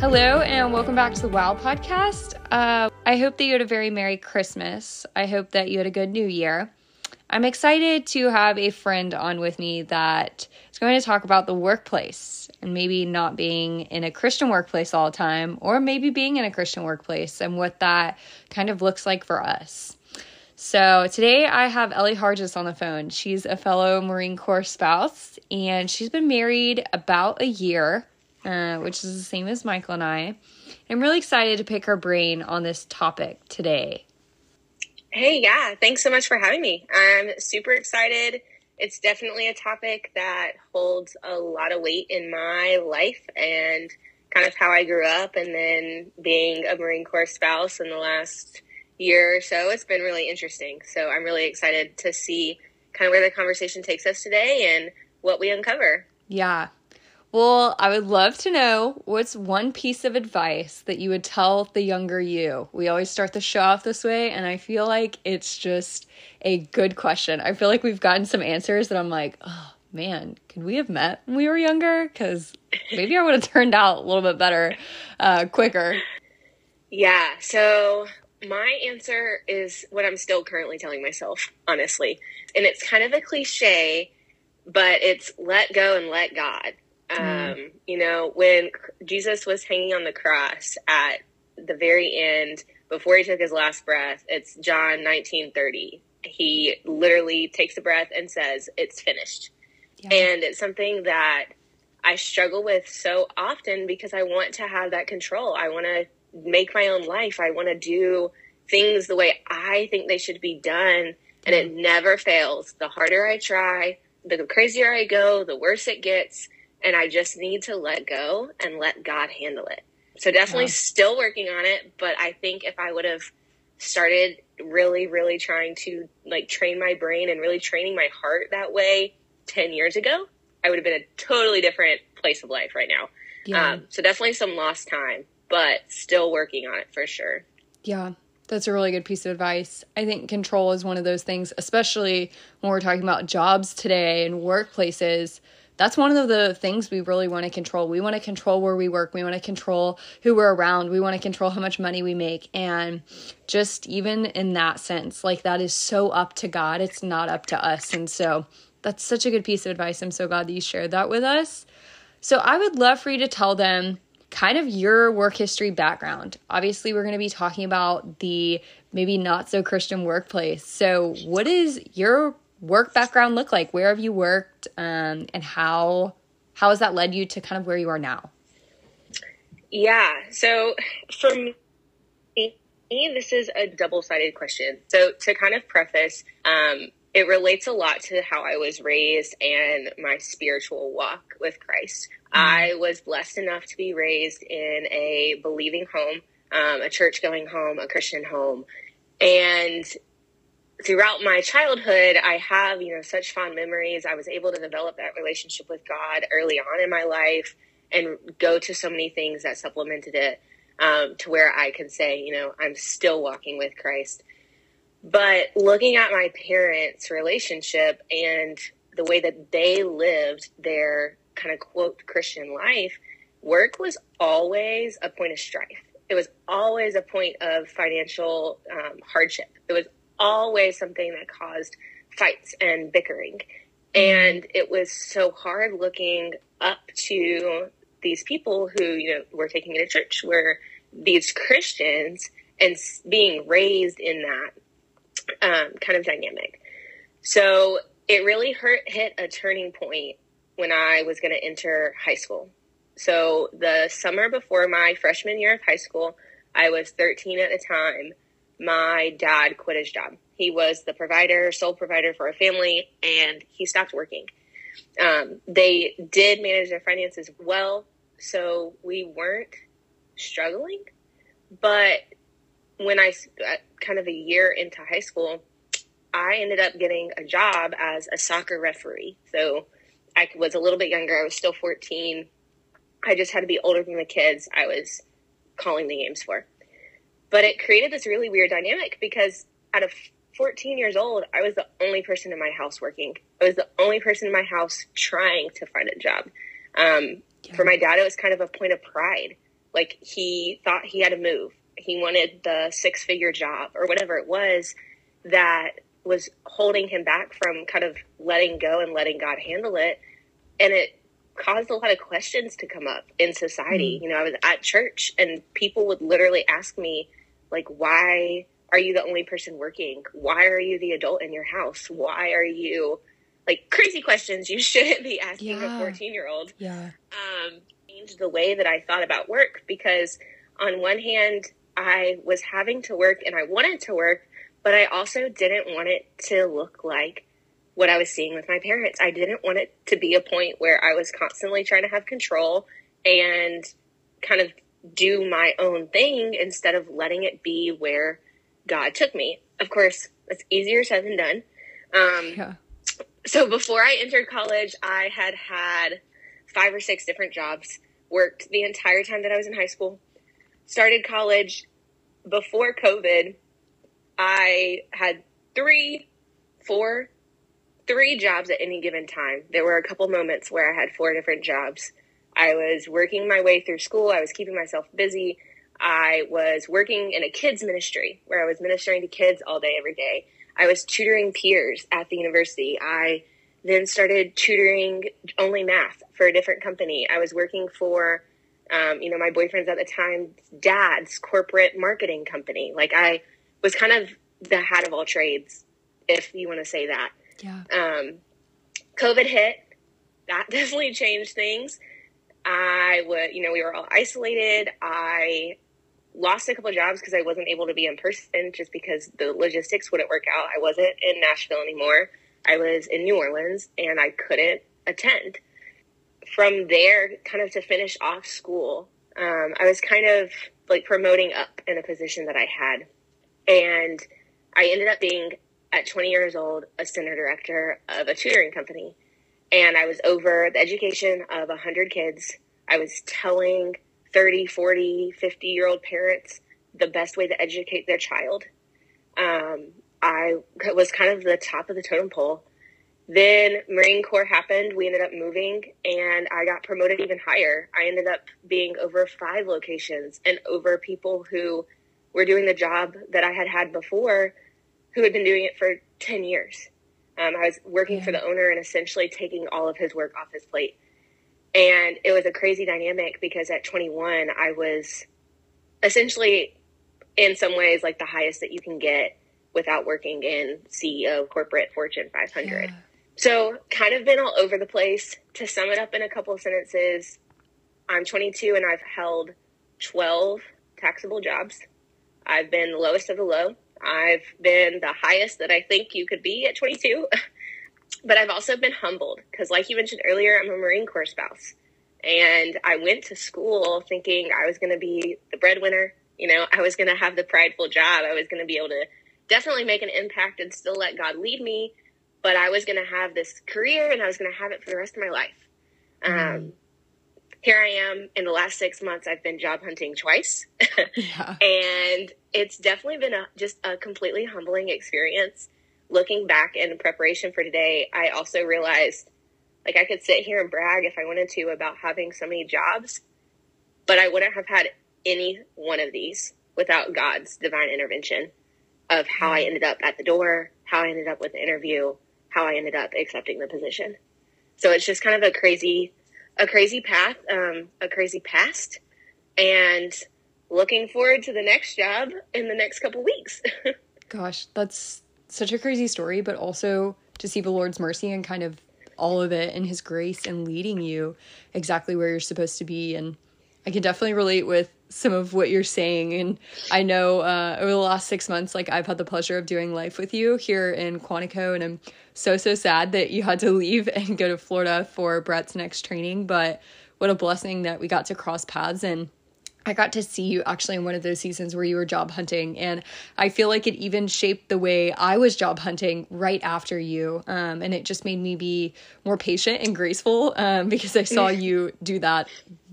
Hello, and welcome back to the WOW podcast. Uh, I hope that you had a very Merry Christmas. I hope that you had a good New Year. I'm excited to have a friend on with me that is going to talk about the workplace and maybe not being in a Christian workplace all the time, or maybe being in a Christian workplace and what that kind of looks like for us. So today I have Ellie Hargis on the phone. She's a fellow Marine Corps spouse and she's been married about a year, uh, which is the same as Michael and I. I'm really excited to pick her brain on this topic today. Hey, yeah, thanks so much for having me. I'm super excited. It's definitely a topic that holds a lot of weight in my life and kind of how I grew up, and then being a Marine Corps spouse in the last year or so. It's been really interesting. So I'm really excited to see kind of where the conversation takes us today and what we uncover. Yeah. Well, I would love to know what's one piece of advice that you would tell the younger you. We always start the show off this way, and I feel like it's just a good question. I feel like we've gotten some answers that I'm like, oh man, could we have met when we were younger? Because maybe I would have turned out a little bit better uh, quicker. Yeah. So my answer is what I'm still currently telling myself, honestly. And it's kind of a cliche, but it's let go and let God. Mm. Um, you know, when Jesus was hanging on the cross at the very end, before he took his last breath, it's John 19 30. He literally takes a breath and says, It's finished. Yeah. And it's something that I struggle with so often because I want to have that control. I want to make my own life. I want to do things the way I think they should be done. And it never fails. The harder I try, the crazier I go, the worse it gets. And I just need to let go and let God handle it. So definitely yeah. still working on it. But I think if I would have started really, really trying to like train my brain and really training my heart that way 10 years ago, I would have been a totally different place of life right now. Yeah. Um, so definitely some lost time, but still working on it for sure. Yeah. That's a really good piece of advice. I think control is one of those things, especially when we're talking about jobs today and workplaces. That's one of the things we really want to control. We want to control where we work. We want to control who we're around. We want to control how much money we make. And just even in that sense, like that is so up to God. It's not up to us. And so that's such a good piece of advice. I'm so glad that you shared that with us. So I would love for you to tell them kind of your work history background. Obviously, we're going to be talking about the maybe not so Christian workplace. So, what does your work background look like? Where have you worked, um, and how how has that led you to kind of where you are now? Yeah. So for me, this is a double sided question. So to kind of preface, um, it relates a lot to how I was raised and my spiritual walk with Christ. I was blessed enough to be raised in a believing home, um, a church going home, a Christian home. And throughout my childhood, I have, you know, such fond memories. I was able to develop that relationship with God early on in my life and go to so many things that supplemented it um, to where I can say, you know, I'm still walking with Christ. But looking at my parents' relationship and the way that they lived their kind of quote Christian life, work was always a point of strife. It was always a point of financial um, hardship. It was always something that caused fights and bickering. Mm-hmm. And it was so hard looking up to these people who, you know, were taking me to church, were these Christians and being raised in that um, kind of dynamic. So it really hurt, hit a turning point when I was going to enter high school. So the summer before my freshman year of high school, I was 13 at the time. My dad quit his job. He was the provider, sole provider for a family, and he stopped working. Um, they did manage their finances well, so we weren't struggling. But when I got kind of a year into high school, I ended up getting a job as a soccer referee. So I was a little bit younger. I was still 14. I just had to be older than the kids I was calling the games for. But it created this really weird dynamic because out of 14 years old, I was the only person in my house working. I was the only person in my house trying to find a job. Um, yeah. For my dad, it was kind of a point of pride. Like he thought he had to move. He wanted the six figure job or whatever it was that was holding him back from kind of letting go and letting God handle it. And it caused a lot of questions to come up in society. Mm-hmm. You know, I was at church and people would literally ask me, like, why are you the only person working? Why are you the adult in your house? Why are you like crazy questions you shouldn't be asking yeah. a 14 year old? Yeah. Um, changed the way that I thought about work because on one hand, I was having to work and I wanted to work, but I also didn't want it to look like what I was seeing with my parents. I didn't want it to be a point where I was constantly trying to have control and kind of do my own thing instead of letting it be where God took me. Of course, it's easier said than done. Um, yeah. So before I entered college, I had had five or six different jobs, worked the entire time that I was in high school, started college before COVID I had three, four, three jobs at any given time. There were a couple moments where I had four different jobs. I was working my way through school. I was keeping myself busy. I was working in a kids ministry where I was ministering to kids all day, every day. I was tutoring peers at the university. I then started tutoring only math for a different company. I was working for, um, you know, my boyfriend's at the time dad's corporate marketing company. Like I was kind of the hat of all trades, if you want to say that. Yeah. Um, COVID hit. That definitely changed things. I would, you know, we were all isolated. I lost a couple of jobs because I wasn't able to be in person just because the logistics wouldn't work out. I wasn't in Nashville anymore. I was in New Orleans and I couldn't attend. From there, kind of to finish off school, um, I was kind of like promoting up in a position that I had. And I ended up being, at 20 years old, a center director of a tutoring company. And I was over the education of 100 kids. I was telling 30, 40, 50 year old parents the best way to educate their child. Um, I was kind of the top of the totem pole. Then Marine Corps happened. We ended up moving and I got promoted even higher. I ended up being over five locations and over people who were doing the job that I had had before, who had been doing it for 10 years. Um, I was working yeah. for the owner and essentially taking all of his work off his plate. And it was a crazy dynamic because at 21, I was essentially, in some ways, like the highest that you can get without working in CEO, corporate Fortune 500. Yeah. So, kind of been all over the place. To sum it up in a couple of sentences, I'm 22 and I've held 12 taxable jobs. I've been the lowest of the low. I've been the highest that I think you could be at 22. but I've also been humbled because, like you mentioned earlier, I'm a Marine Corps spouse. And I went to school thinking I was going to be the breadwinner. You know, I was going to have the prideful job. I was going to be able to definitely make an impact and still let God lead me. But I was going to have this career and I was going to have it for the rest of my life. Um, here I am in the last six months, I've been job hunting twice. yeah. And it's definitely been a, just a completely humbling experience. Looking back in preparation for today, I also realized like I could sit here and brag if I wanted to about having so many jobs, but I wouldn't have had any one of these without God's divine intervention of how I mm-hmm. ended up at the door, how I ended up with the interview, how I ended up accepting the position. So it's just kind of a crazy a crazy path, um, a crazy past, and looking forward to the next job in the next couple weeks. Gosh, that's such a crazy story, but also to see the Lord's mercy and kind of all of it and his grace and leading you exactly where you're supposed to be. And I can definitely relate with some of what you're saying. And I know uh, over the last six months, like I've had the pleasure of doing life with you here in Quantico, and I'm so, so sad that you had to leave and go to Florida for Brett's next training. But what a blessing that we got to cross paths and I got to see you actually in one of those seasons where you were job hunting, and I feel like it even shaped the way I was job hunting right after you. Um, and it just made me be more patient and graceful um, because I saw you do that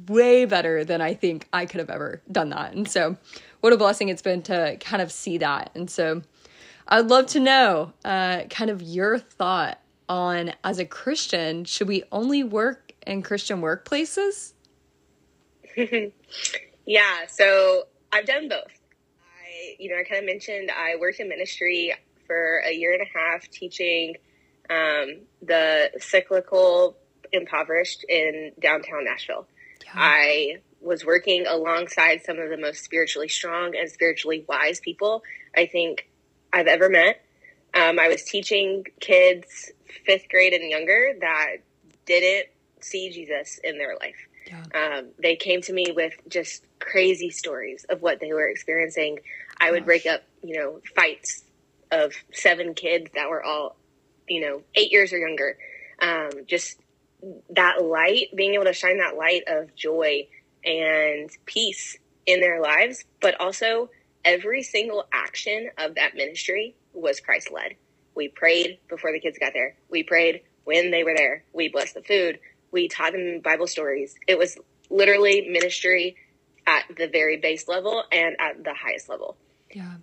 way better than I think I could have ever done that. And so, what a blessing it's been to kind of see that. And so, I'd love to know uh, kind of your thought on as a Christian, should we only work in Christian workplaces? yeah, so I've done both. I, you know, I kind of mentioned I worked in ministry for a year and a half teaching um, the cyclical impoverished in downtown Nashville. Yeah. I was working alongside some of the most spiritually strong and spiritually wise people I think I've ever met. Um, I was teaching kids fifth grade and younger that didn't see Jesus in their life. Yeah. Um, they came to me with just crazy stories of what they were experiencing. I would break up, you know, fights of seven kids that were all, you know, eight years or younger. Um, just that light, being able to shine that light of joy and peace in their lives, but also every single action of that ministry was Christ led. We prayed before the kids got there. We prayed when they were there. We blessed the food. We taught them Bible stories. It was literally ministry at the very base level and at the highest level. Yeah.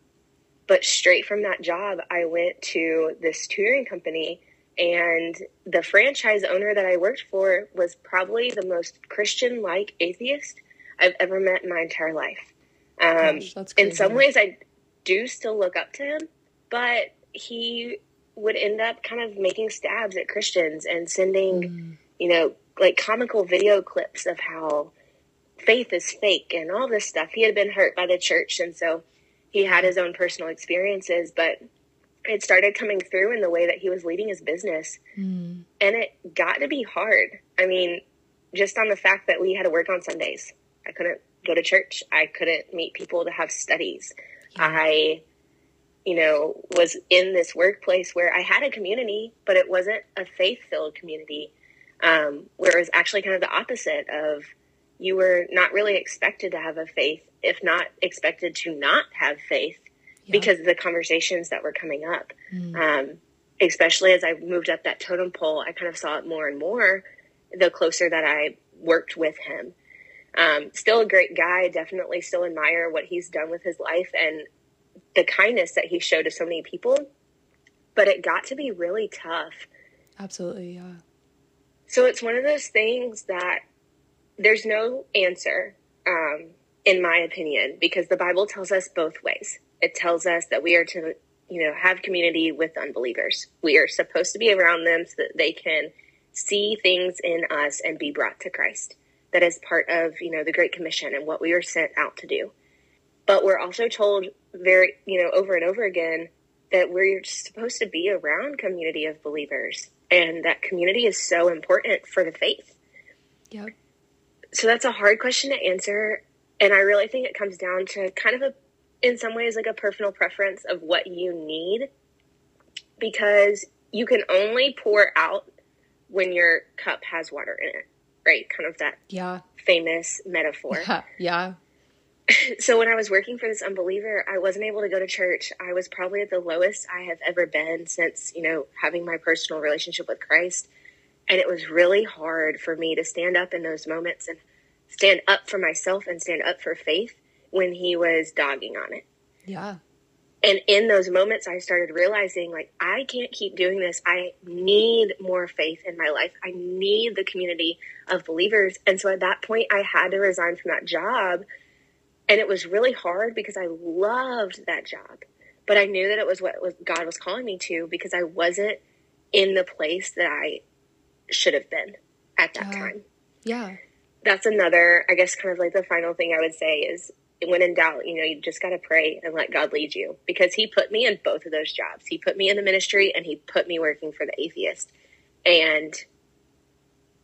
But straight from that job, I went to this tutoring company and the franchise owner that I worked for was probably the most Christian like atheist I've ever met in my entire life. Um, Gosh, in some ways, I do still look up to him, but he would end up kind of making stabs at Christians and sending, mm. You know, like comical video clips of how faith is fake and all this stuff. He had been hurt by the church, and so he had his own personal experiences, but it started coming through in the way that he was leading his business. Mm. And it got to be hard. I mean, just on the fact that we had to work on Sundays. I couldn't go to church. I couldn't meet people to have studies. Yeah. I, you know, was in this workplace where I had a community, but it wasn't a faith filled community. Um, where it was actually kind of the opposite of you were not really expected to have a faith, if not expected to not have faith yeah. because of the conversations that were coming up. Mm. Um, especially as I moved up that totem pole, I kind of saw it more and more the closer that I worked with him. Um, still a great guy, definitely still admire what he's done with his life and the kindness that he showed to so many people. But it got to be really tough. Absolutely, yeah. So it's one of those things that there's no answer, um, in my opinion, because the Bible tells us both ways. It tells us that we are to, you know, have community with unbelievers. We are supposed to be around them so that they can see things in us and be brought to Christ. That is part of, you know, the Great Commission and what we are sent out to do. But we're also told very, you know, over and over again that we're supposed to be around community of believers and that community is so important for the faith. Yeah. So that's a hard question to answer. And I really think it comes down to kind of a, in some ways, like a personal preference of what you need because you can only pour out when your cup has water in it, right? Kind of that yeah. famous metaphor. Yeah. yeah. so when I was working for this unbeliever, I wasn't able to go to church. I was probably at the lowest I have ever been since, you know, having my personal relationship with Christ. And it was really hard for me to stand up in those moments and stand up for myself and stand up for faith when he was dogging on it. Yeah. And in those moments, I started realizing, like, I can't keep doing this. I need more faith in my life. I need the community of believers. And so at that point, I had to resign from that job and it was really hard because I loved that job. But I knew that it was what was God was calling me to because I wasn't in the place that I should have been at that yeah. time. Yeah. That's another, I guess, kind of like the final thing I would say is when in doubt, you know, you just got to pray and let God lead you because He put me in both of those jobs. He put me in the ministry and He put me working for the atheist. And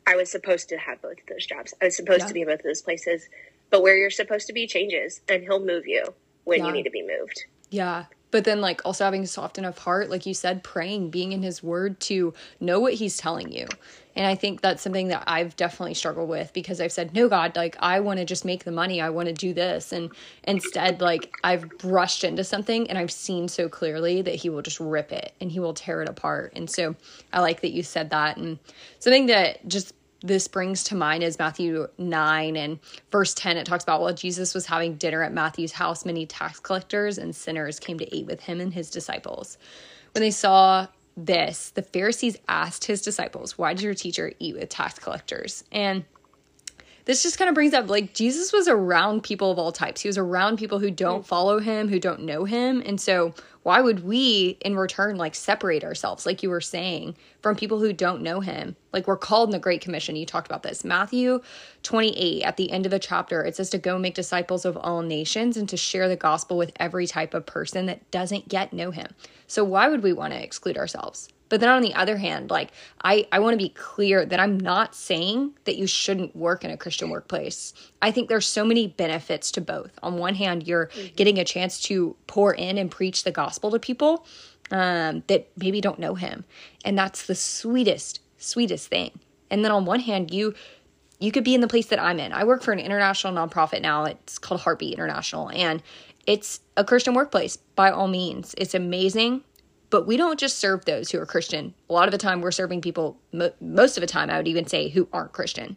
I was supposed to have both of those jobs. I was supposed yeah. to be in both of those places. But where you're supposed to be changes, and he'll move you when yeah. you need to be moved. Yeah. But then, like, also having a soft enough heart, like you said, praying, being in his word to know what he's telling you. And I think that's something that I've definitely struggled with because I've said, no, God, like, I want to just make the money. I want to do this. And instead, like, I've brushed into something and I've seen so clearly that he will just rip it and he will tear it apart. And so I like that you said that. And something that just this brings to mind is Matthew 9 and verse 10. It talks about while Jesus was having dinner at Matthew's house, many tax collectors and sinners came to eat with him and his disciples. When they saw this, the Pharisees asked his disciples, Why did your teacher eat with tax collectors? And this just kind of brings up like Jesus was around people of all types. He was around people who don't mm. follow him, who don't know him. And so, why would we in return like separate ourselves, like you were saying, from people who don't know him? Like we're called in the Great Commission. You talked about this. Matthew 28, at the end of the chapter, it says to go make disciples of all nations and to share the gospel with every type of person that doesn't yet know him. So, why would we want to exclude ourselves? But then on the other hand, like I, I want to be clear that I'm not saying that you shouldn't work in a Christian workplace. I think there's so many benefits to both. On one hand, you're mm-hmm. getting a chance to pour in and preach the gospel to people um, that maybe don't know him. And that's the sweetest, sweetest thing. And then on one hand, you you could be in the place that I'm in. I work for an international nonprofit now. It's called Heartbeat International. And it's a Christian workplace by all means. It's amazing. But we don't just serve those who are Christian. A lot of the time, we're serving people, most of the time, I would even say, who aren't Christian.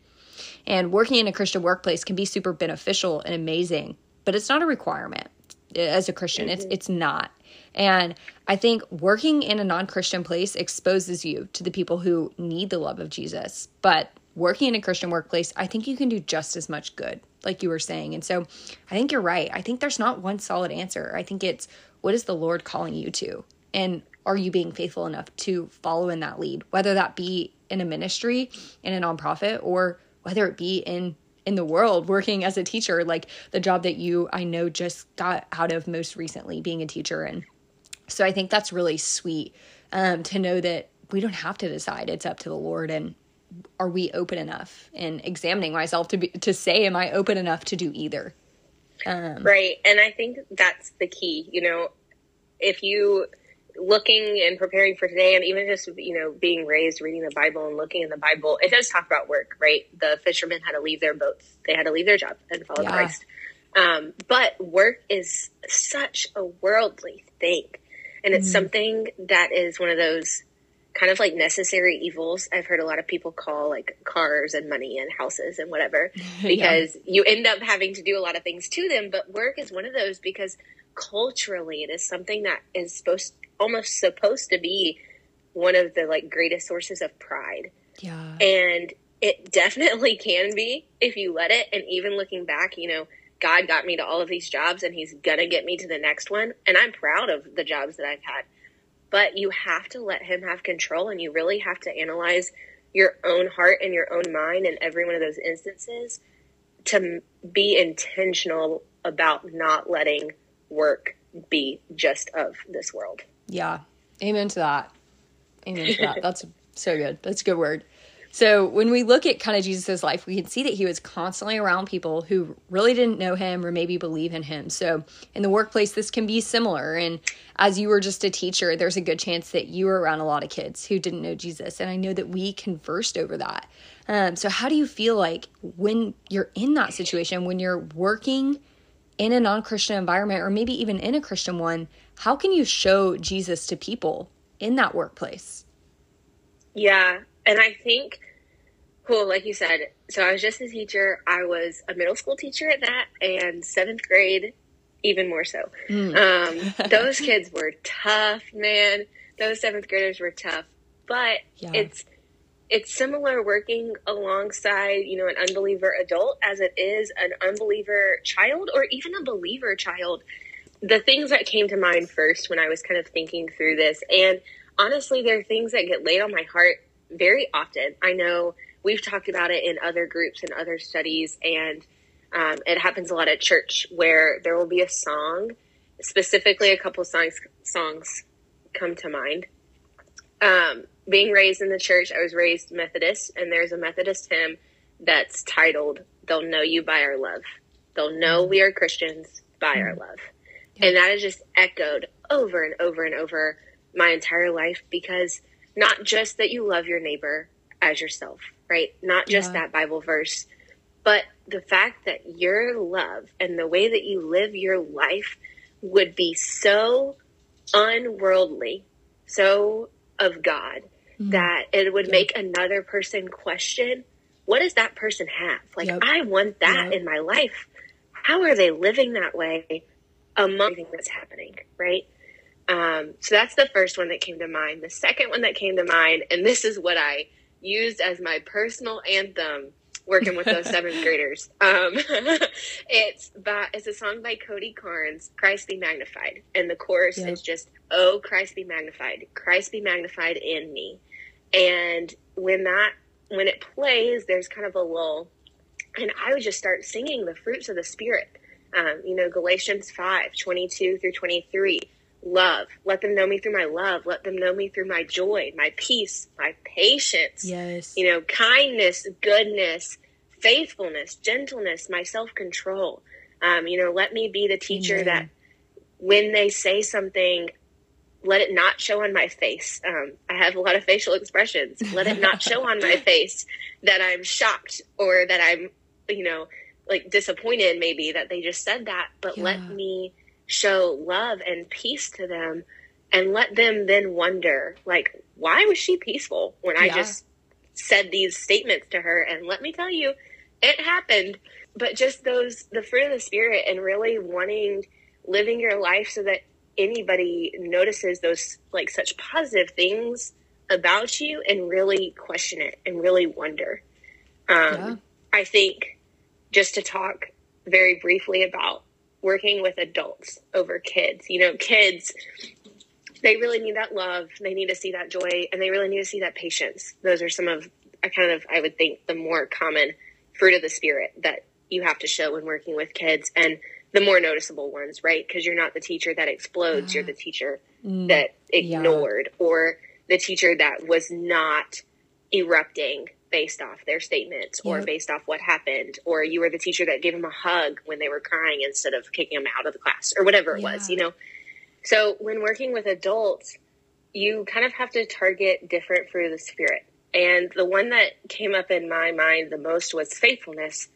And working in a Christian workplace can be super beneficial and amazing, but it's not a requirement as a Christian. Mm-hmm. It's it's not. And I think working in a non-Christian place exposes you to the people who need the love of Jesus. But working in a Christian workplace, I think you can do just as much good, like you were saying. And so I think you're right. I think there's not one solid answer. I think it's what is the Lord calling you to? And are you being faithful enough to follow in that lead, whether that be in a ministry, in a nonprofit, or whether it be in in the world working as a teacher, like the job that you I know just got out of most recently being a teacher. And so I think that's really sweet um, to know that we don't have to decide; it's up to the Lord. And are we open enough? And examining myself to be to say, am I open enough to do either? Um, right, and I think that's the key. You know, if you looking and preparing for today and even just you know being raised reading the bible and looking in the bible it does talk about work right the fishermen had to leave their boats they had to leave their job and follow yeah. christ um, but work is such a worldly thing and it's mm. something that is one of those kind of like necessary evils i've heard a lot of people call like cars and money and houses and whatever because yeah. you end up having to do a lot of things to them but work is one of those because culturally it is something that is supposed almost supposed to be one of the like greatest sources of pride. Yeah. And it definitely can be if you let it. And even looking back, you know, God got me to all of these jobs and he's going to get me to the next one. And I'm proud of the jobs that I've had. But you have to let him have control and you really have to analyze your own heart and your own mind in every one of those instances to be intentional about not letting work be just of this world. Yeah. Amen to that. Amen to that. That's so good. That's a good word. So when we look at kind of Jesus's life, we can see that he was constantly around people who really didn't know him or maybe believe in him. So in the workplace, this can be similar. And as you were just a teacher, there's a good chance that you were around a lot of kids who didn't know Jesus. And I know that we conversed over that. Um, so how do you feel like when you're in that situation, when you're working in a non-Christian environment or maybe even in a Christian one? How can you show Jesus to people in that workplace? Yeah. And I think, well, like you said, so I was just a teacher. I was a middle school teacher at that, and seventh grade, even more so. Mm. Um, those kids were tough, man. Those seventh graders were tough. But yeah. it's it's similar working alongside you know an unbeliever adult as it is an unbeliever child or even a believer child the things that came to mind first when I was kind of thinking through this, and honestly, there are things that get laid on my heart very often. I know we've talked about it in other groups and other studies, and um, it happens a lot at church where there will be a song, specifically a couple songs songs come to mind. Um, being raised in the church, I was raised Methodist, and there's a Methodist hymn that's titled "They'll Know You by Our Love." They'll know we are Christians by our mm. love. And that has just echoed over and over and over my entire life because not just that you love your neighbor as yourself, right? Not just yeah. that Bible verse, but the fact that your love and the way that you live your life would be so unworldly, so of God, mm-hmm. that it would yeah. make another person question what does that person have? Like, Yep. I want that Yep. in my life. How are they living that way among everything that's happening, right? Um, so that's the first one that came to mind. The second one that came to mind, and this is what I used as my personal anthem working with those seventh graders. Um, it's by it's a song by Cody Carnes, "Christ Be Magnified," and the chorus Yep. is just "Oh, Christ be magnified, Christ be magnified in me." And when that when it plays, there's kind of a lull, and I would just start singing the fruits of the Spirit. Um, you know, Galatians 5, 22 through 23. Love. Let them know me through my love. Let them know me through my joy, my peace, my patience Yes. you know, kindness, goodness, faithfulness, gentleness, my self control. Um, you know, let me be the teacher that when they say something, let it not show on my face. Um, I have a lot of facial expressions. Let it not show on my face that I'm shocked or that I'm, you know, like disappointed maybe that they just said that, but let me show love and peace to them and let them then wonder, like, why was she peaceful when I just said these statements to her? And let me tell you, it happened. But just those, the fruit of the spirit and really wanting, living your life so that anybody notices those like such positive things about you and really question it and really wonder. Um, Yeah. I think just to talk very briefly about working with adults over kids, you know, kids, they really need that love, they need to see that joy, and they really need to see that patience. Those are some of, I kind of, I would think, the more common fruit of the spirit that you have to show when working with kids and the more noticeable ones, right? Because you're not the teacher that explodes, you're the teacher Mm. that Yeah. ignored or the teacher that was not erupting based off their statements or Yep. based off what happened or you were the teacher that gave them a hug when they were crying instead of kicking them out of the class or whatever it was you know so when working with adults you kind of have to target different fruit of the spirit and the one that came up in my mind the most was faithfulness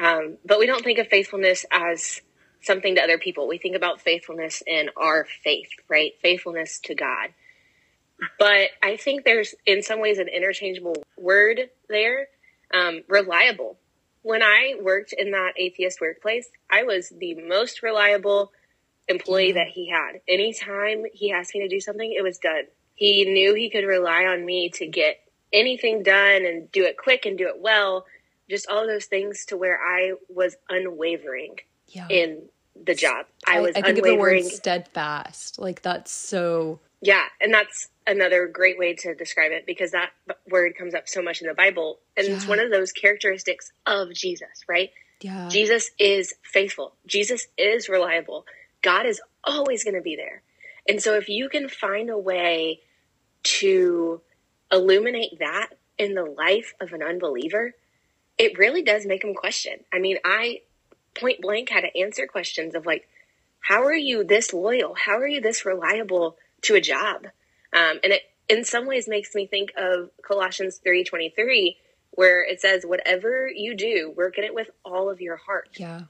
um, but we don't think of faithfulness as something to other people. We think about faithfulness in our faith, right? Faithfulness to God. But I think there's, in some ways, an interchangeable word there um, reliable. When I worked in that atheist workplace, I was the most reliable employee Yeah. that he had. Anytime he asked me to do something, it was done. He knew he could rely on me to get anything done and do it quick and do it well. Just all those things to where I was unwavering Yeah. in the job. I, was I think of the word steadfast. Like that's so yeah, and that's another great way to describe it because that word comes up so much in the Bible, and it's one of those characteristics of Jesus, right? yeah. Jesus is faithful. Jesus is reliable. God is always going to be there. And so if you can find a way to illuminate that in the life of an unbeliever, it really does make them question. I mean, I point blank had to answer questions of like, how are you this loyal? How are you this reliable to a job? Um, and it in some ways makes me think of Colossians 3:23 where it says whatever you do, work at it with all of your heart yeah.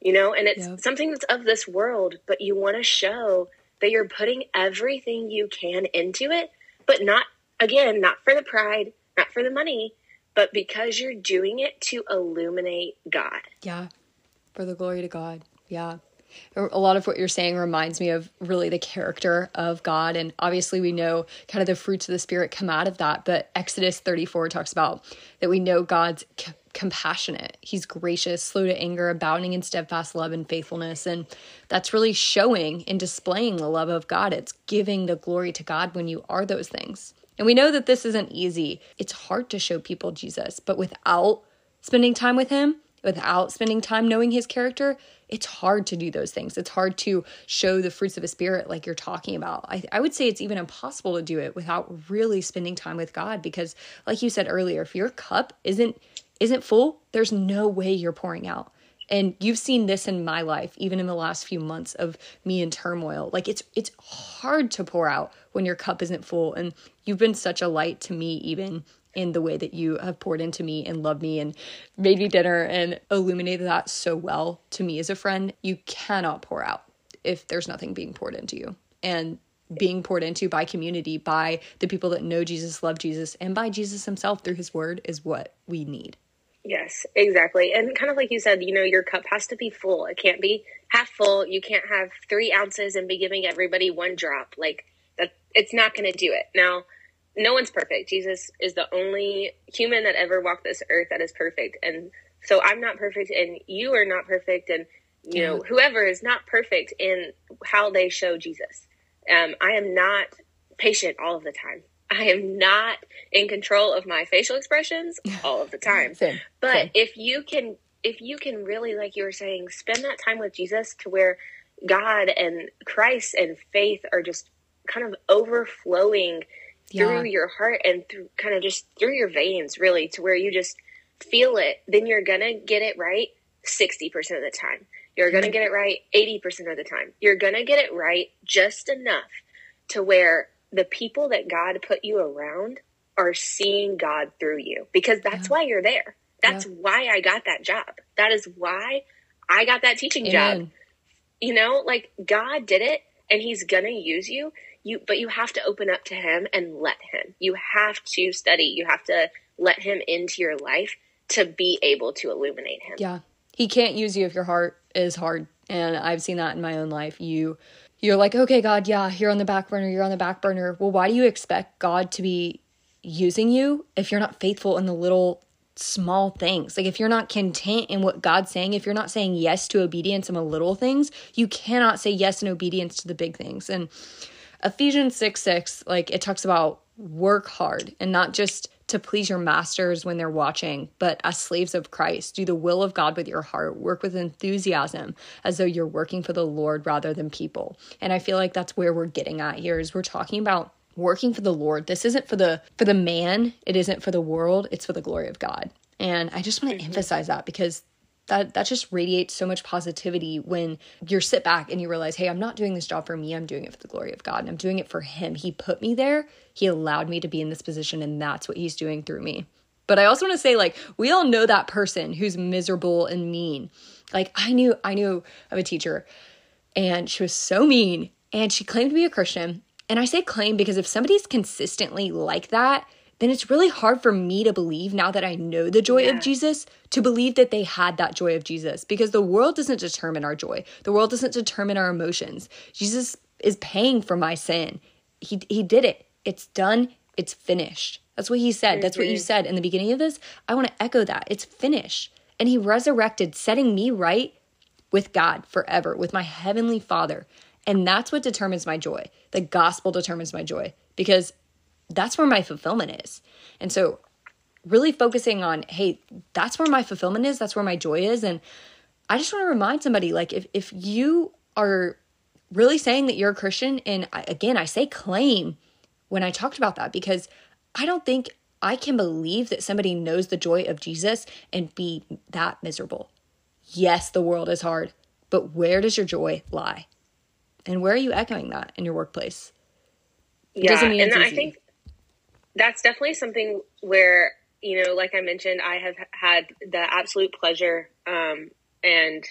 you know and it's Yep. something that's of this world but you want to show that you're putting everything you can into it but not again not for the pride not for the money but because you're doing it to illuminate god Yeah. For the glory to God. Yeah. A lot of what you're saying reminds me of really the character of God. And obviously, we know kind of the fruits of the Spirit come out of that. But Exodus 34 talks about that we know God's c- compassionate, He's gracious, slow to anger, abounding in steadfast love and faithfulness. And that's really showing and displaying the love of God. It's giving the glory to God when you are those things. And we know that this isn't easy. It's hard to show people Jesus, but without spending time with him without spending time knowing his character it's hard to do those things. It's hard to show the fruits of a spirit like you're talking about. I, I would say it's even impossible to do it without really spending time with god because like you said earlier if your cup isn't isn't full there's no way you're pouring out. And you've seen this in my life even in the last few months of me in turmoil. Like it's it's hard to pour out when your cup isn't full. And you've been such a light to me even in the way that you have poured into me and loved me and made me dinner and illuminated that so well to me as a friend you cannot pour out if there's nothing being poured into you and being poured into by community, by the people that know Jesus, love Jesus, and by Jesus himself through his word is what we need. Yes, exactly. And kind of like you said, you know, your cup has to be full. It can't be half full. You can't have three ounces and be giving everybody one drop. Like that, it's not going to do it. Now, no one's perfect. Jesus is the only human that ever walked this earth that is perfect. And so I'm not perfect and you are not perfect. And, you know, whoever is not perfect in how they show Jesus. Um, I am not patient all of the time. I am not in control of my facial expressions all of the time. Same. But Same. if you can if you can really like you were saying spend that time with Jesus to where God and Christ and faith are just kind of overflowing. Through your heart and through kind of just through your veins really to where you just feel it then you're to get it right 60% of the time. You're going to mm-hmm. get it right 80% of the time. You're to get it right just enough to where the people that God put you around are seeing God through you because that's Yeah. why you're there. That's why I got that job. That is why I got that teaching job. You know, like God did it and he's to use you. You but you have to open up to him and let him. You have to study. You have to let him into your life to be able to illuminate him. Yeah. He can't use you if your heart is hard. And I've seen that in my own life. You you're like, "Okay, God, yeah, you're on the back burner. You're on the back burner." Well, why do you expect God to be using you if you're not faithful in the little small things? Like if you're not content in what God's saying, if you're not saying yes to obedience in the little things, you cannot say yes in obedience to the big things. And Ephesians 6 6, like it talks about work hard and not just to please your masters when they're watching, but as slaves of Christ. Do the will of God with your heart. Work with enthusiasm as though you're working for the Lord rather than people. And I feel like that's where we're getting at here is we're talking about working for the Lord. This isn't for the for the man, it isn't for the world, it's for the glory of God. And I just want to emphasize that because that that just radiates so much positivity when you sit back and you realize hey i'm not doing this job for me. I'm doing it for the glory of god and i'm doing it for him. He put me there. He allowed me to be in this position and that's what he's doing through me. But i also want to say like we all know that person who's miserable and mean. Like i knew i knew of a teacher and she was so mean and she claimed to be a christian. And i say claim because if somebody's consistently like that then it's really hard for me to believe now that I know the joy Yeah. of Jesus to believe that they had that joy of Jesus because the world doesn't determine our joy. The world doesn't determine our emotions. Jesus is paying for my sin. He he did it. It's done. It's finished. That's what he said. That's what you said in the beginning of this. I want to echo that. It's finished. And he resurrected, setting me right with God forever, with my heavenly Father. And that's what determines my joy. The gospel determines my joy because that's where my fulfillment is. And so, really focusing on, hey, that's where my fulfillment is, that's where my joy is. And I just want to remind somebody like, if, if you are really saying that you're a Christian, and I, again, I say claim when I talked about that because I don't think I can believe that somebody knows the joy of Jesus and be that miserable. Yes, the world is hard, but where does your joy lie? And where are you echoing that in your workplace? yeah doesn't mean and i think that's definitely something where you know like i mentioned i have had the absolute pleasure um, and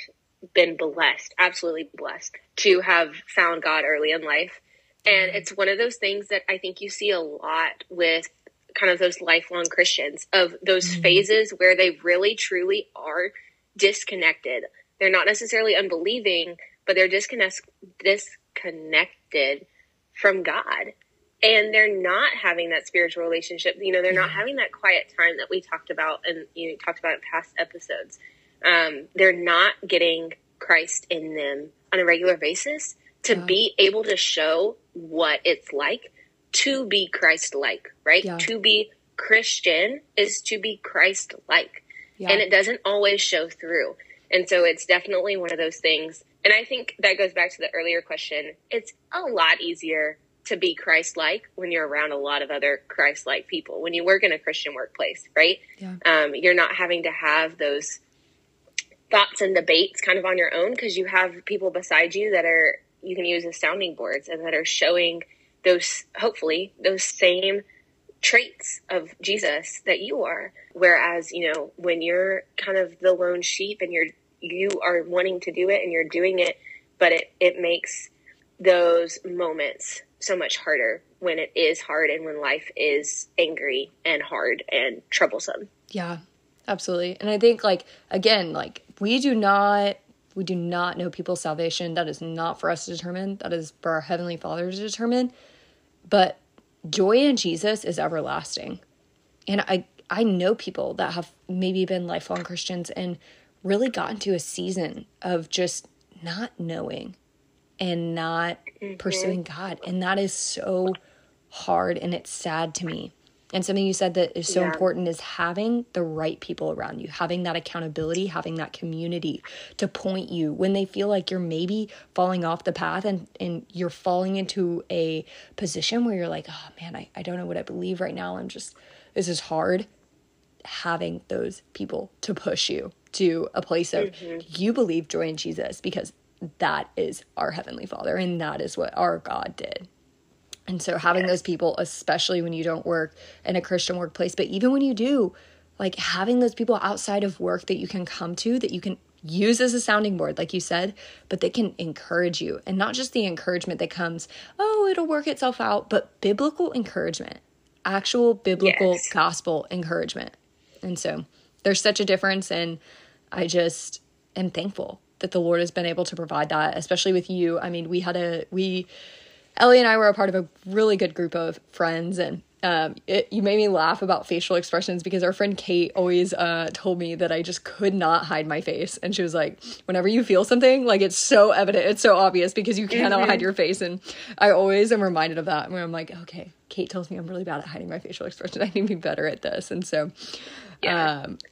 been blessed absolutely blessed to have found god early in life. And it's one of those things that i think you see a lot with kind of those lifelong christians of those phases where they really truly are disconnected. They're not necessarily unbelieving but they're disconnect disconnected from god and they're not having that spiritual relationship. You know, they're not having that quiet time that we talked about and you know, talked about in past episodes. Um, they're not getting Christ in them on a regular basis to Yeah. be able to show what it's like to be Christ like, right? Yeah. To be Christian is to be Christ like. Yeah. And it doesn't always show through. And so it's definitely one of those things. And I think that goes back to the earlier question. It's a lot easier to be Christ like when you're around a lot of other Christ like people. When you work in a Christian workplace, right? Yeah. Um, you're not having to have those thoughts and debates kind of on your own because you have people beside you that are you can use as sounding boards and that are showing those hopefully those same traits of Jesus that you are. Whereas, you know, when you're kind of the lone sheep and you're you are wanting to do it and you're doing it, but it, it makes those moments so much harder when it is hard and when life is angry and hard and troublesome. Yeah, absolutely. And I think like again, like we do not we do not know people's salvation. That is not for us to determine. That is for our heavenly Father to determine. But joy in Jesus is everlasting. And I I know people that have maybe been lifelong Christians and really gotten to a season of just not knowing and not mm-hmm. pursuing God. And that is so hard and it's sad to me. And something you said that is so yeah. important is having the right people around you, having that accountability, having that community to point you when they feel like you're maybe falling off the path and, and you're falling into a position where you're like, oh man, I, I don't know what I believe right now. I'm just, this is hard. Having those people to push you to a place of mm-hmm. you believe joy in Jesus because that is our Heavenly Father and that is what our God did. And so having those people, especially when you don't work in a Christian workplace, but even when you do, like having those people outside of work that you can come to, that you can use as a sounding board, like you said, but they can encourage you. And not just the encouragement that comes, oh, it'll work itself out, but biblical encouragement, actual biblical yes. gospel encouragement. And so there's such a difference. And I just am thankful that the Lord has been able to provide that, especially with you. I mean, we had a, we, Ellie and I were a part of a really good group of friends, and um, it, you made me laugh about facial expressions because our friend Kate always uh, told me that I just could not hide my face. And she was like, whenever you feel something, like it's so evident, it's so obvious because you cannot mm-hmm. hide your face. And I always am reminded of that where I'm like, okay, Kate tells me I'm really bad at hiding my facial expressions. I need to be better at this. And so. Um,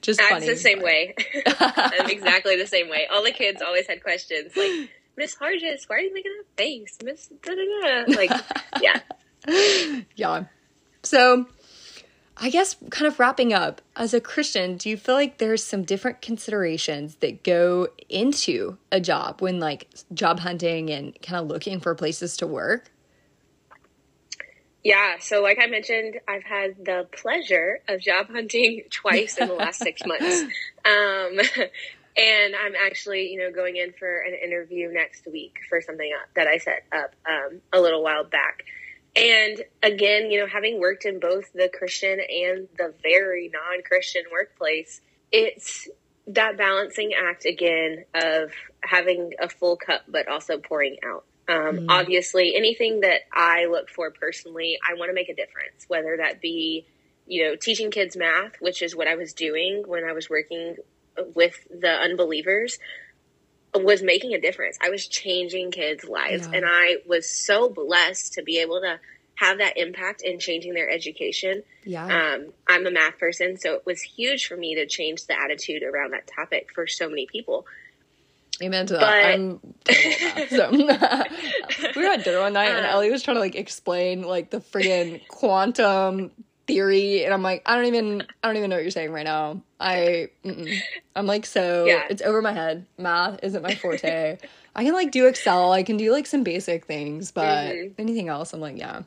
just That's funny. the same way. I'm exactly the same way. All the kids always had questions like, Miss Hargis, why are you making that face? Miss da da da. Like, yeah. Yeah. So, I guess kind of wrapping up, as a Christian, do you feel like there's some different considerations that go into a job when like job hunting and kind of looking for places to work? Yeah, so like I mentioned, I've had the pleasure of job hunting twice in the last six months. Um, and I'm actually, you know, going in for an interview next week for something that I set up um, a little while back. And again, you know, having worked in both the Christian and the very non Christian workplace, it's that balancing act again of having a full cup, but also pouring out. Um, mm. Obviously, anything that I look for personally, I want to make a difference, whether that be, you know, teaching kids math, which is what I was doing when I was working with the unbelievers was making a difference. I was changing kids' lives, yeah. and I was so blessed to be able to have that impact in changing their education. Yeah. Um, I'm a math person, so it was huge for me to change the attitude around that topic for so many people. Amen to that. But, I'm terrible at math. So we were at dinner one night, and um, Ellie was trying to like explain like the friggin' quantum theory and i'm like i don't even i don't even know what you're saying right now i mm-mm. i'm like so yeah. it's over my head math isn't my forte i can like do excel i can do like some basic things but mm-hmm. anything else i'm like yeah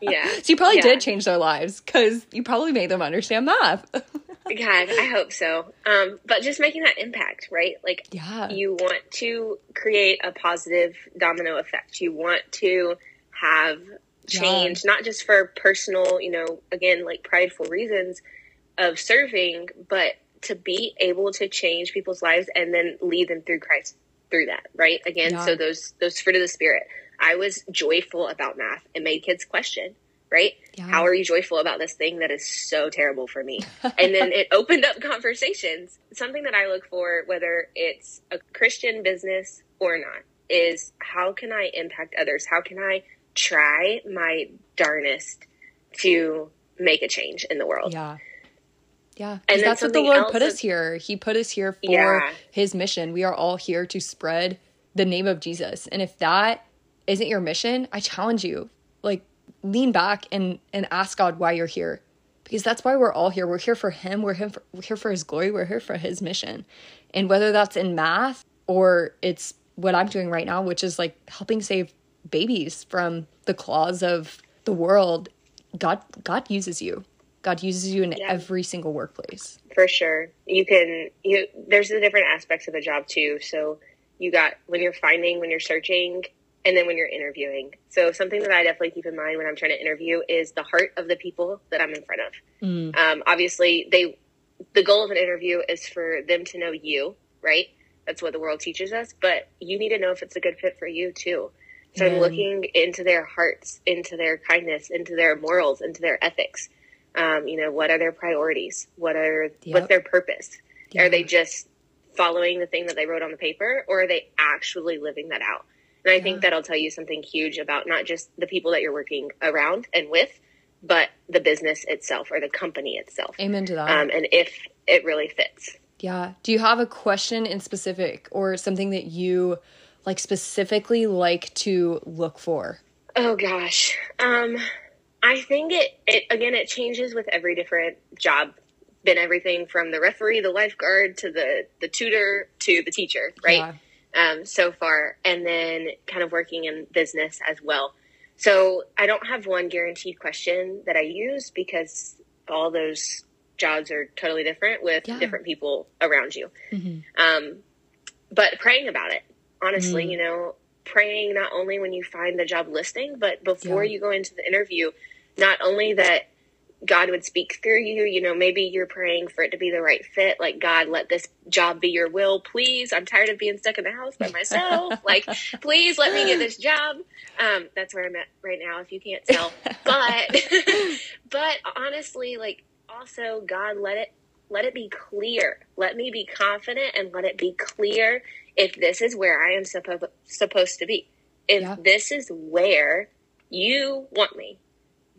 yeah so you probably yeah. did change their lives because you probably made them understand math god i hope so um but just making that impact right like yeah you want to create a positive domino effect you want to have change, yeah. not just for personal, you know, again, like prideful reasons of serving, but to be able to change people's lives and then lead them through Christ through that, right? Again, yeah. so those those fruit of the spirit. I was joyful about math and made kids question, right? Yeah. How are you joyful about this thing that is so terrible for me? and then it opened up conversations. Something that I look for, whether it's a Christian business or not, is how can I impact others? How can I try my darnest to make a change in the world. Yeah. Yeah. And that's what the Lord put us here. He put us here for yeah. his mission. We are all here to spread the name of Jesus. And if that isn't your mission, I challenge you, like lean back and and ask God why you're here. Because that's why we're all here. We're here for him. We're here for, we're here for his glory. We're here for his mission. And whether that's in math or it's what I'm doing right now, which is like helping save babies from the claws of the world, God God uses you. God uses you in yeah. every single workplace. For sure. You can you there's the different aspects of the job too. So you got when you're finding, when you're searching, and then when you're interviewing. So something that I definitely keep in mind when I'm trying to interview is the heart of the people that I'm in front of. Mm. Um, obviously, they the goal of an interview is for them to know you, right? That's what the world teaches us, but you need to know if it's a good fit for you too. So. I'm looking into their hearts, into their kindness, into their morals, into their ethics. Um, you know, what are their priorities? What are yep. what's their purpose? Yeah. Are they just following the thing that they wrote on the paper, or are they actually living that out? And I think that'll tell you something huge about not just the people that you're working around and with, but the business itself or the company itself. Amen to that. Um, and if it really fits. Yeah. Do you have a question in specific or something that you like specifically like to look for? Oh gosh. Um I think it, it again it changes with every different job. Been everything from the referee, the lifeguard to the the tutor to the teacher, right? Yeah. Um, so far, and then kind of working in business as well. So I don't have one guaranteed question that I use because all those jobs are totally different with yeah. different people around you. Mm-hmm. Um, but praying about it, honestly, mm-hmm. you know, praying not only when you find the job listing, but before yeah. you go into the interview, not only that God would speak through you. You know, maybe you're praying for it to be the right fit. Like, God, let this job be your will, please. I'm tired of being stuck in the house by myself. like, please let me get this job. Um, that's where I'm at right now, if you can't tell. But, but honestly, like, also, God, let it let it be clear. Let me be confident and let it be clear if this is where I am suppo- supposed to be. If yeah. this is where you want me.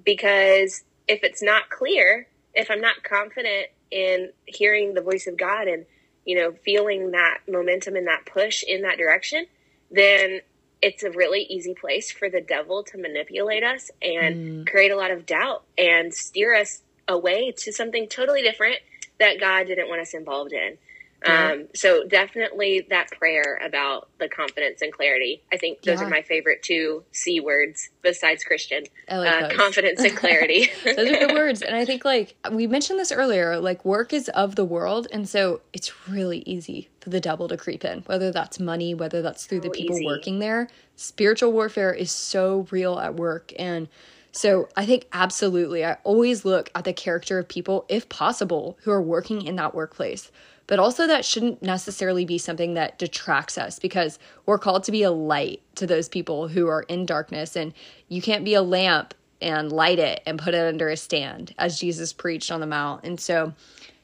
Because if it's not clear, if I'm not confident in hearing the voice of God and, you know, feeling that momentum and that push in that direction, then it's a really easy place for the devil to manipulate us and mm. create a lot of doubt and steer us away to something totally different that God didn't want us involved in. Um, so definitely that prayer about the confidence and clarity. I think those yeah. are my favorite two C words besides Christian. Like uh, confidence and clarity. those are good words. And I think like we mentioned this earlier, like work is of the world. And so it's really easy for the devil to creep in, whether that's money, whether that's through so the people easy. working there. Spiritual warfare is so real at work. And so I think absolutely, I always look at the character of people, if possible, who are working in that workplace but also that shouldn't necessarily be something that detracts us because we're called to be a light to those people who are in darkness and you can't be a lamp and light it and put it under a stand as Jesus preached on the mount. And so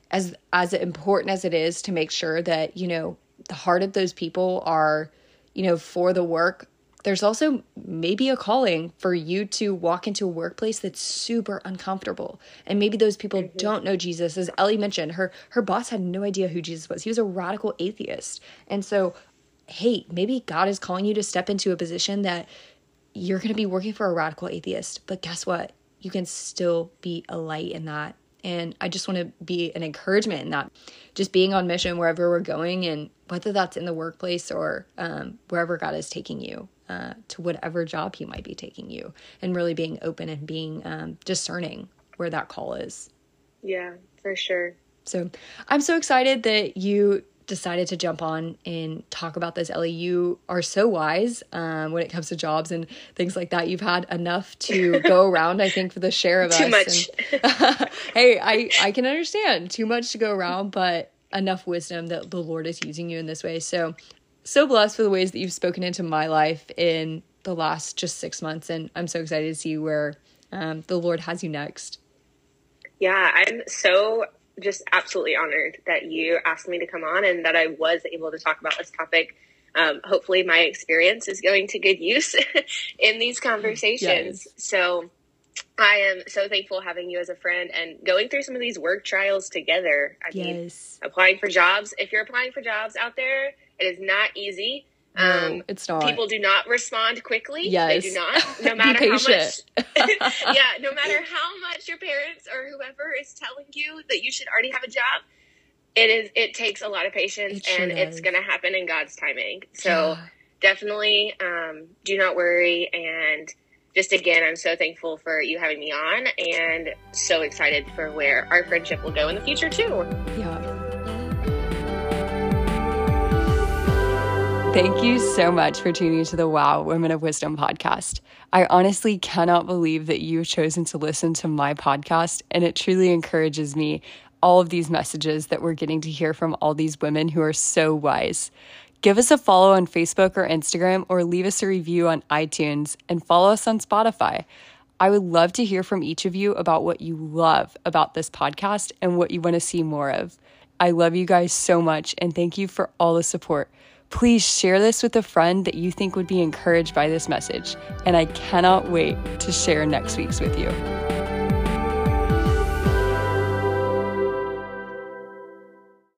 as as important as it is to make sure that, you know, the heart of those people are, you know, for the work there's also maybe a calling for you to walk into a workplace that's super uncomfortable. And maybe those people mm-hmm. don't know jesus. As ellie mentioned her her boss had no idea who jesus was. He was a radical atheist. And so hey maybe god is calling you to step into a position that you're going to be working for a radical atheist but guess what? You can still be a light in that. And I just want to be an encouragement in that, just being on mission wherever we're going, and whether that's in the workplace or um, wherever God is taking you uh, to whatever job He might be taking you, and really being open and being um, discerning where that call is. Yeah, for sure. So I'm so excited that you decided to jump on and talk about this, Ellie. You are so wise um, when it comes to jobs and things like that. You've had enough to go around, I think, for the share of Too us. Too much. hey, I, I can understand. Too much to go around, but enough wisdom that the Lord is using you in this way. So, so blessed for the ways that you've spoken into my life in the last just six months. And I'm so excited to see where um, the Lord has you next. Yeah, I'm so just absolutely honored that you asked me to come on and that I was able to talk about this topic. Um, hopefully, my experience is going to good use in these conversations. Yes. So, I am so thankful having you as a friend and going through some of these work trials together. I yes. mean, applying for jobs. If you're applying for jobs out there, it is not easy. Um, no, it's not. People do not respond quickly. Yes. They do not. No matter how much. yeah, no matter how much your parents or whoever is telling you that you should already have a job, it is. It takes a lot of patience, it and it's going to happen in God's timing. So yeah. definitely, um, do not worry. And just again, I'm so thankful for you having me on, and so excited for where our friendship will go in the future too. Yeah. Thank you so much for tuning into the Wow Women of Wisdom podcast. I honestly cannot believe that you've chosen to listen to my podcast, and it truly encourages me all of these messages that we're getting to hear from all these women who are so wise. Give us a follow on Facebook or Instagram, or leave us a review on iTunes and follow us on Spotify. I would love to hear from each of you about what you love about this podcast and what you want to see more of. I love you guys so much and thank you for all the support. Please share this with a friend that you think would be encouraged by this message. And I cannot wait to share next week's with you.